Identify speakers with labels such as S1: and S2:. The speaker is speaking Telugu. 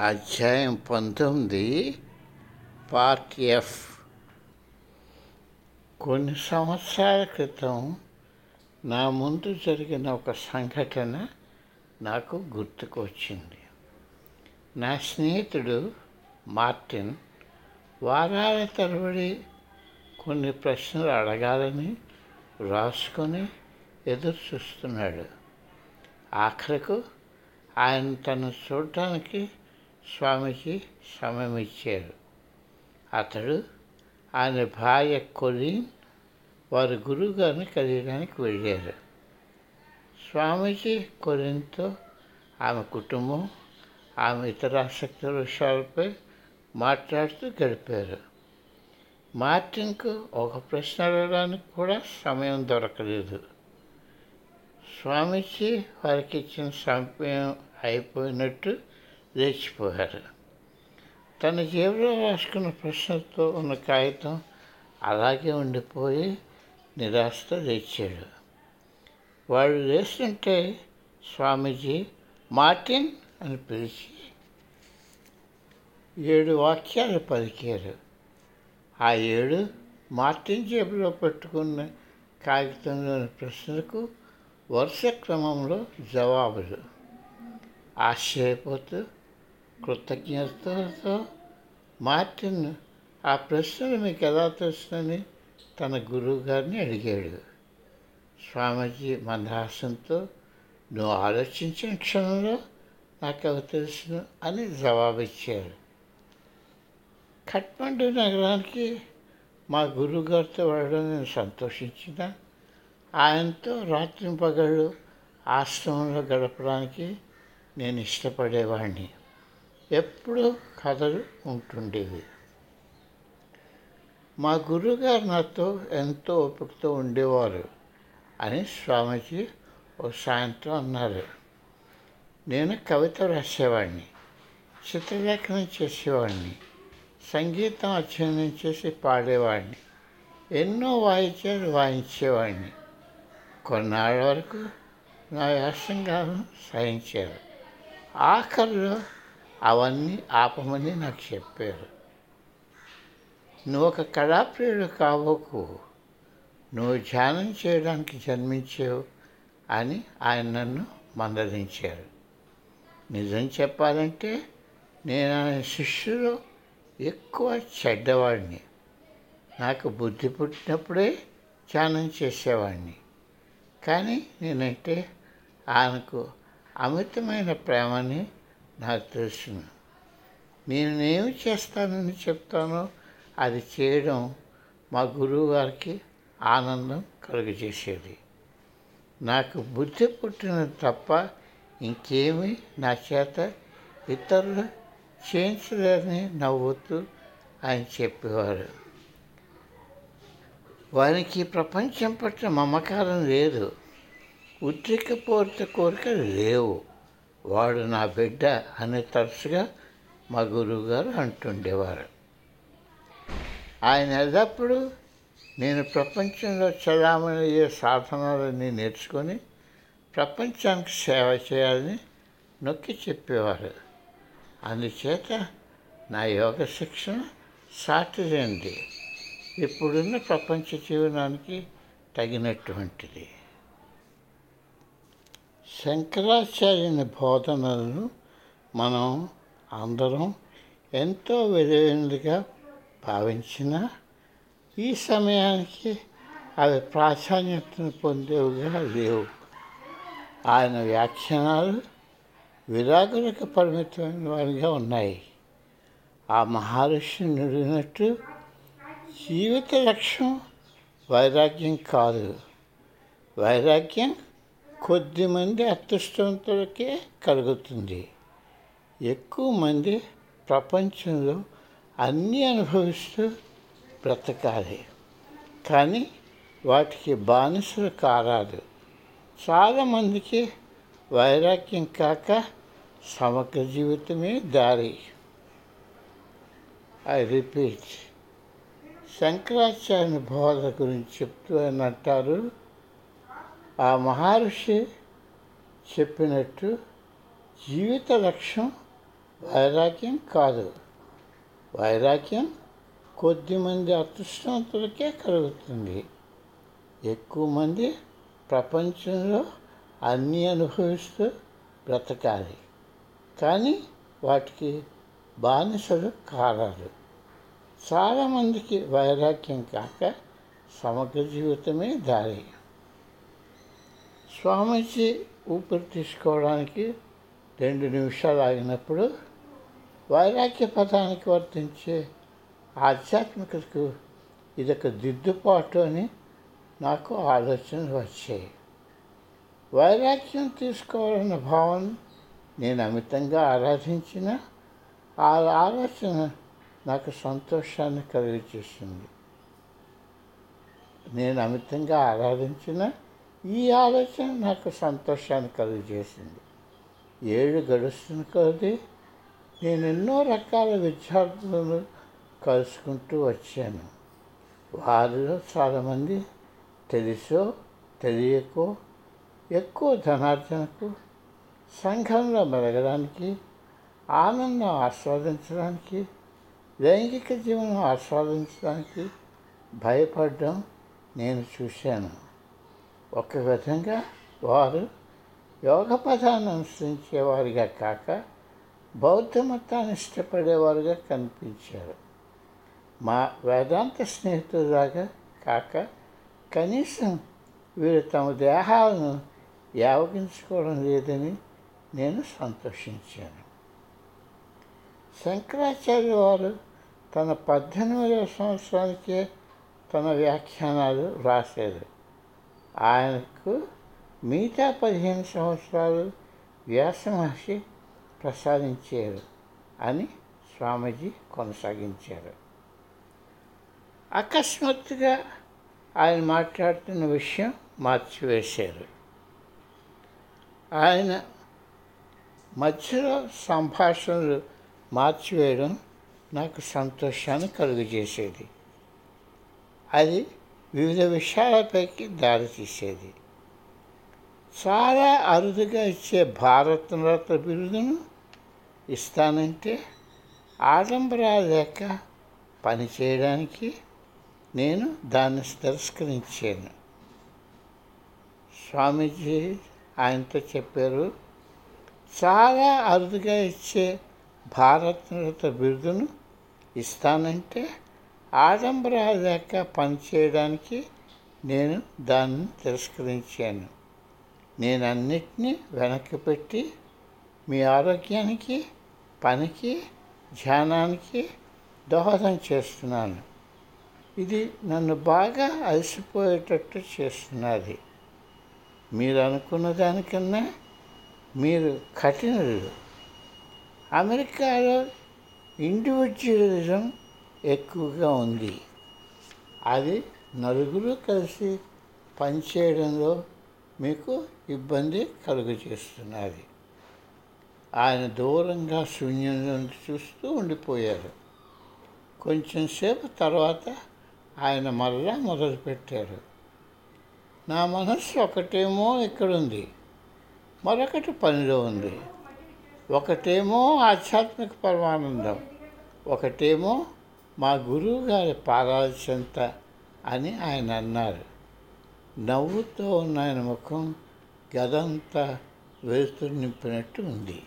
S1: అధ్యాయం పంతొమ్మిది పార్ట్ ఎఫ్. కొన్ని సంవత్సరాల క్రితం నా ముందు జరిగిన ఒక సంఘటన నాకు గుర్తుకు వచ్చింది నా స్నేహితుడు మార్టిన్ వారాల తరబడి కొన్ని ప్రశ్నలు అడగాలని రాసుకొని ఎదురు చూస్తున్నాడు. ఆఖరకు ఆయన తను చూడటానికి స్వామికి సమయం ఇచ్చారు అతడు ఆయన భార్య కొలిన్ వారి గురువు గారిని కలియడానికి వెళ్ళారు. స్వామీజీ కొలిన్తో ఆమె కుటుంబం ఆమె ఇతర ఆసక్తుల విషయాలపై మాట్లాడుతూ గడిపారు. మార్టిన్కు ఒక ప్రశ్న అడగడానికి కూడా సమయం దొరకలేదు. స్వామీజీ వారికి ఇచ్చిన సమయం అయిపోయినట్టు లేచిపోయారు తన జేబులో రాసుకున్న ప్రశ్నతో ఉన్న కాగితం అలాగే ఉండిపోయి నిరాశతో లేచాడు. వాడు లేస్తుంటే స్వామీజీ మార్టిన్ అని పిలిచి ఏడు వాక్యాలు పలికారు. ఆ ఏడు మార్టిన్ జేబులో పెట్టుకున్న కాగితంలోని ప్రశ్నలకు వరుస క్రమంలో జవాబులు. ఆశ్చర్యపోతూ కృతజ్ఞతతో మార్టిన్ ఆ ప్రశ్నలు మీకు ఎలా తెలుస్తుందని తన గురువు గారిని అడిగాడు. స్వామీజీ మందహాసంతో నువ్వు ఆలోచించిన క్షణంలో నాకు అవి తెలుసును? అని జవాబిచ్చారు. కట్మండు నగరానికి మా గురువుగారితో వెళ్ళడం నేను సంతోషించిన ఆయనతో రాత్రి పగళ్ళు ఆశ్రమంలో గడపడానికి నేను ఇష్టపడేవాడిని ఎప్పుడూ కథలు ఉంటుండేవి. మా గురువుగారు నాతో ఎంతో ఓపికతో ఉండేవారు అని స్వామీజీ ఓ సాయంత్రం అన్నారు. నేను కవిత రాసేవాడిని చిత్రలేఖనం చేసేవాడిని సంగీతం అధ్యయనం చేసి పాడేవాడిని ఎన్నో వాయిద్యాలు వాయించేవాడిని కొన్నాళ్ళ వరకు నా వ్యాసంగాలను సహించారు ఆఖరిలో అవన్నీ ఆపమని నాకు చెప్పారు. నువ్వు ఒక కళాప్రియుడు కావకు. నువ్వు ధ్యానం చేయడానికి జన్మించావు అని ఆయన నన్ను మందలించారు. నిజం చెప్పాలంటే నేను ఆయన శిష్యులో ఎక్కువ చెడ్డవాడిని. నాకు బుద్ధి పుట్టినప్పుడే ధ్యానం చేసేవాడిని. కానీ నేనంటే ఆయనకు అమితమైన ప్రేమని నాకు తెలుసును నేనేమి చేస్తానని చెప్తానో అది చేయడం మా గురువు గారికి ఆనందం కలుగజేసేది. నాకు బుద్ధి పుట్టినది తప్ప ఇంకేమీ నా చేత ఇతరులు చేయించలేదని నవ్వుతూ ఆయన చెప్పేవారు. వారికి ప్రపంచం పట్ల మమకారం లేదు. ఉద్రికపోత కోరికలు లేవు. వాడు నా బిడ్డ అని తరచుగా మా గురువుగారు అంటుండేవారు. ఆయన ఎల్లప్పుడు నేను ప్రపంచంలో చలామణయ్యే సాధనాలన్నీ నేర్చుకొని ప్రపంచానికి సేవ చేయాలని నొక్కి చెప్పేవారు. అందుచేత నా యోగ శిక్షణ సాటిలేంది ఇప్పుడున్న ప్రపంచ జీవనానికి తగినటువంటిది. శంకరాచార్యుని బోధనలను మనం అందరం ఎంతో విలువైనదిగా భావించిన ఈ సమయానికి అవి ప్రాధాన్యతను పొందేవిగా లేవు. ఆయన వ్యాఖ్యానాలు విరాగులకు పరిమితమైన వారిగా ఉన్నాయి. ఆ మహర్షి నుడినట్టు జీవిత లక్ష్యం వైరాగ్యం కాదు. వైరాగ్యం కొద్దిమంది అదృష్టవంతులకే కలుగుతుంది. ఎక్కువ మంది ప్రపంచంలో అన్నీ అనుభవిస్తూ బ్రతకాలి. కానీ వాటికి బానిసలు కారాదు. చాలామందికి వైరాగ్యం కాక సమగ్ర జీవితమే దారి. ఐ రిపీట్ శంకరాచార్య బోధ గురించి చెప్తూ అని అంటారు ఆ మహర్షి చెప్పినట్టు జీవిత లక్ష్యం వైరాగ్యం కాదు. వైరాగ్యం కొద్దిమంది అదృష్టవంతులకే కలుగుతుంది. ఎక్కువ మంది ప్రపంచంలో అన్నీ అనుభవిస్తూ బ్రతకాలి. కానీ వాటికి బానిసలు కారాలు చాలామందికి వైరాగ్యం కాక సమగ్ర జీవితమే దారి. స్వామీజీ ఊపిరి తీసుకోవడానికి రెండు నిమిషాలు ఆగినప్పుడు వైరాగ్య పదానికి వర్తించే ఆధ్యాత్మికతకు ఇదొక దిద్దుపాటు అని నాకు ఆలోచనలు వచ్చాయి. వైరాగ్యం తీసుకోవాలన్న భావన నేను అమితంగా ఆరాధించిన ఆ ఆలోచన నాకు సంతోషాన్ని కలిగజేసింది. నేను అమితంగా ఆరాధించిన ఈ ఆలోచన నాకు సంతోషాన్ని కలుగజేసింది. ఏడు గడుస్తున్న కొద్దీ నేను ఎన్నో రకాల విద్యార్థులను కలుసుకుంటూ వచ్చాను. వారిలో చాలామంది తెలుసో తెలియకో ఎక్కువ ధనార్జనకు సంఘంలో మెరగడానికి ఆనందం ఆస్వాదించడానికి లైంగిక జీవనం ఆస్వాదించడానికి భయపడడం నేను చూశాను. ఒక విధంగా వారు యోగ పదాన్ని అనుసరించేవారిగా కాక బౌద్ధ మతాన్ని ఇష్టపడేవారుగా కనిపించారు. మా వేదాంత స్నేహితులాగా కాక కనీసం వీరు తమ దేహాలను యావగించుకోవడం లేదని నేను సంతోషించాను. శంకరాచార్య వారు తన పద్దెనిమిదవ సంవత్సరానికే తన వ్యాఖ్యానాలు రాశారు. ఆయనకు మిగతా పదిహేను సంవత్సరాలు వ్యాస మహర్షి ప్రసాదించారు అని స్వామీజీ కొనసాగించారు. అకస్మాత్తుగా ఆయన మాట్లాడుతున్న విషయం మార్చివేశారు. ఆయన మధ్యలో సంభాషణలు మార్చివేయడం నాకు సంతోషాన్ని కలుగజేసేది. అది వివిధ విషయాలపైకి దారితీసేది చాలా అరుదుగా ఇచ్చే భారతరత్న బిరుదును ఇస్తానంటే ఆడంబరాలు లేక పని చేయడానికి నేను దాన్ని తిరస్కరించాను. స్వామీజీ ఆయనతో చెప్పారు చాలా అరుదుగా ఇచ్చే భారతరత్న బిరుదును ఇస్తానంటే ఆడంబరాలు లేక పని చేయడానికి నేను దాన్ని తిరస్కరించాను. నేను అన్నిటినీ వెనక్కి పెట్టి మీ ఆరోగ్యానికి పనికి ధ్యానానికి దోహదం చేస్తున్నాను. ఇది నన్ను బాగా అలసిపోయేటట్టు చేస్తున్నది. మీరు అనుకున్న దానికన్నా మీరు కఠినులు. అమెరికాలో ఇండివిజువలిజం ఎక్కువగా ఉంది. అది నలుగురు కలిసి పనిచేయడంలో మీకు ఇబ్బంది కలుగజేస్తున్నది. ఆయన దూరంగా శూన్యంలో చూస్తూ ఉండిపోయారు. కొంచెంసేపు తర్వాత ఆయన మరలా మొదలుపెట్టారు నా మనస్సు ఒకటేమో ఇక్కడుంది మరొకటి పనిలో ఉంది. ఒకటేమో ఆధ్యాత్మిక పరమానందం ఒకటేమో మా గురువు గారి పాదాలు చెంత అని ఆయన అన్నారు. నవ్వుతో ఉన్న ఆయన ముఖం గదంతా వెలుతురు నింపినట్టు ఉంది.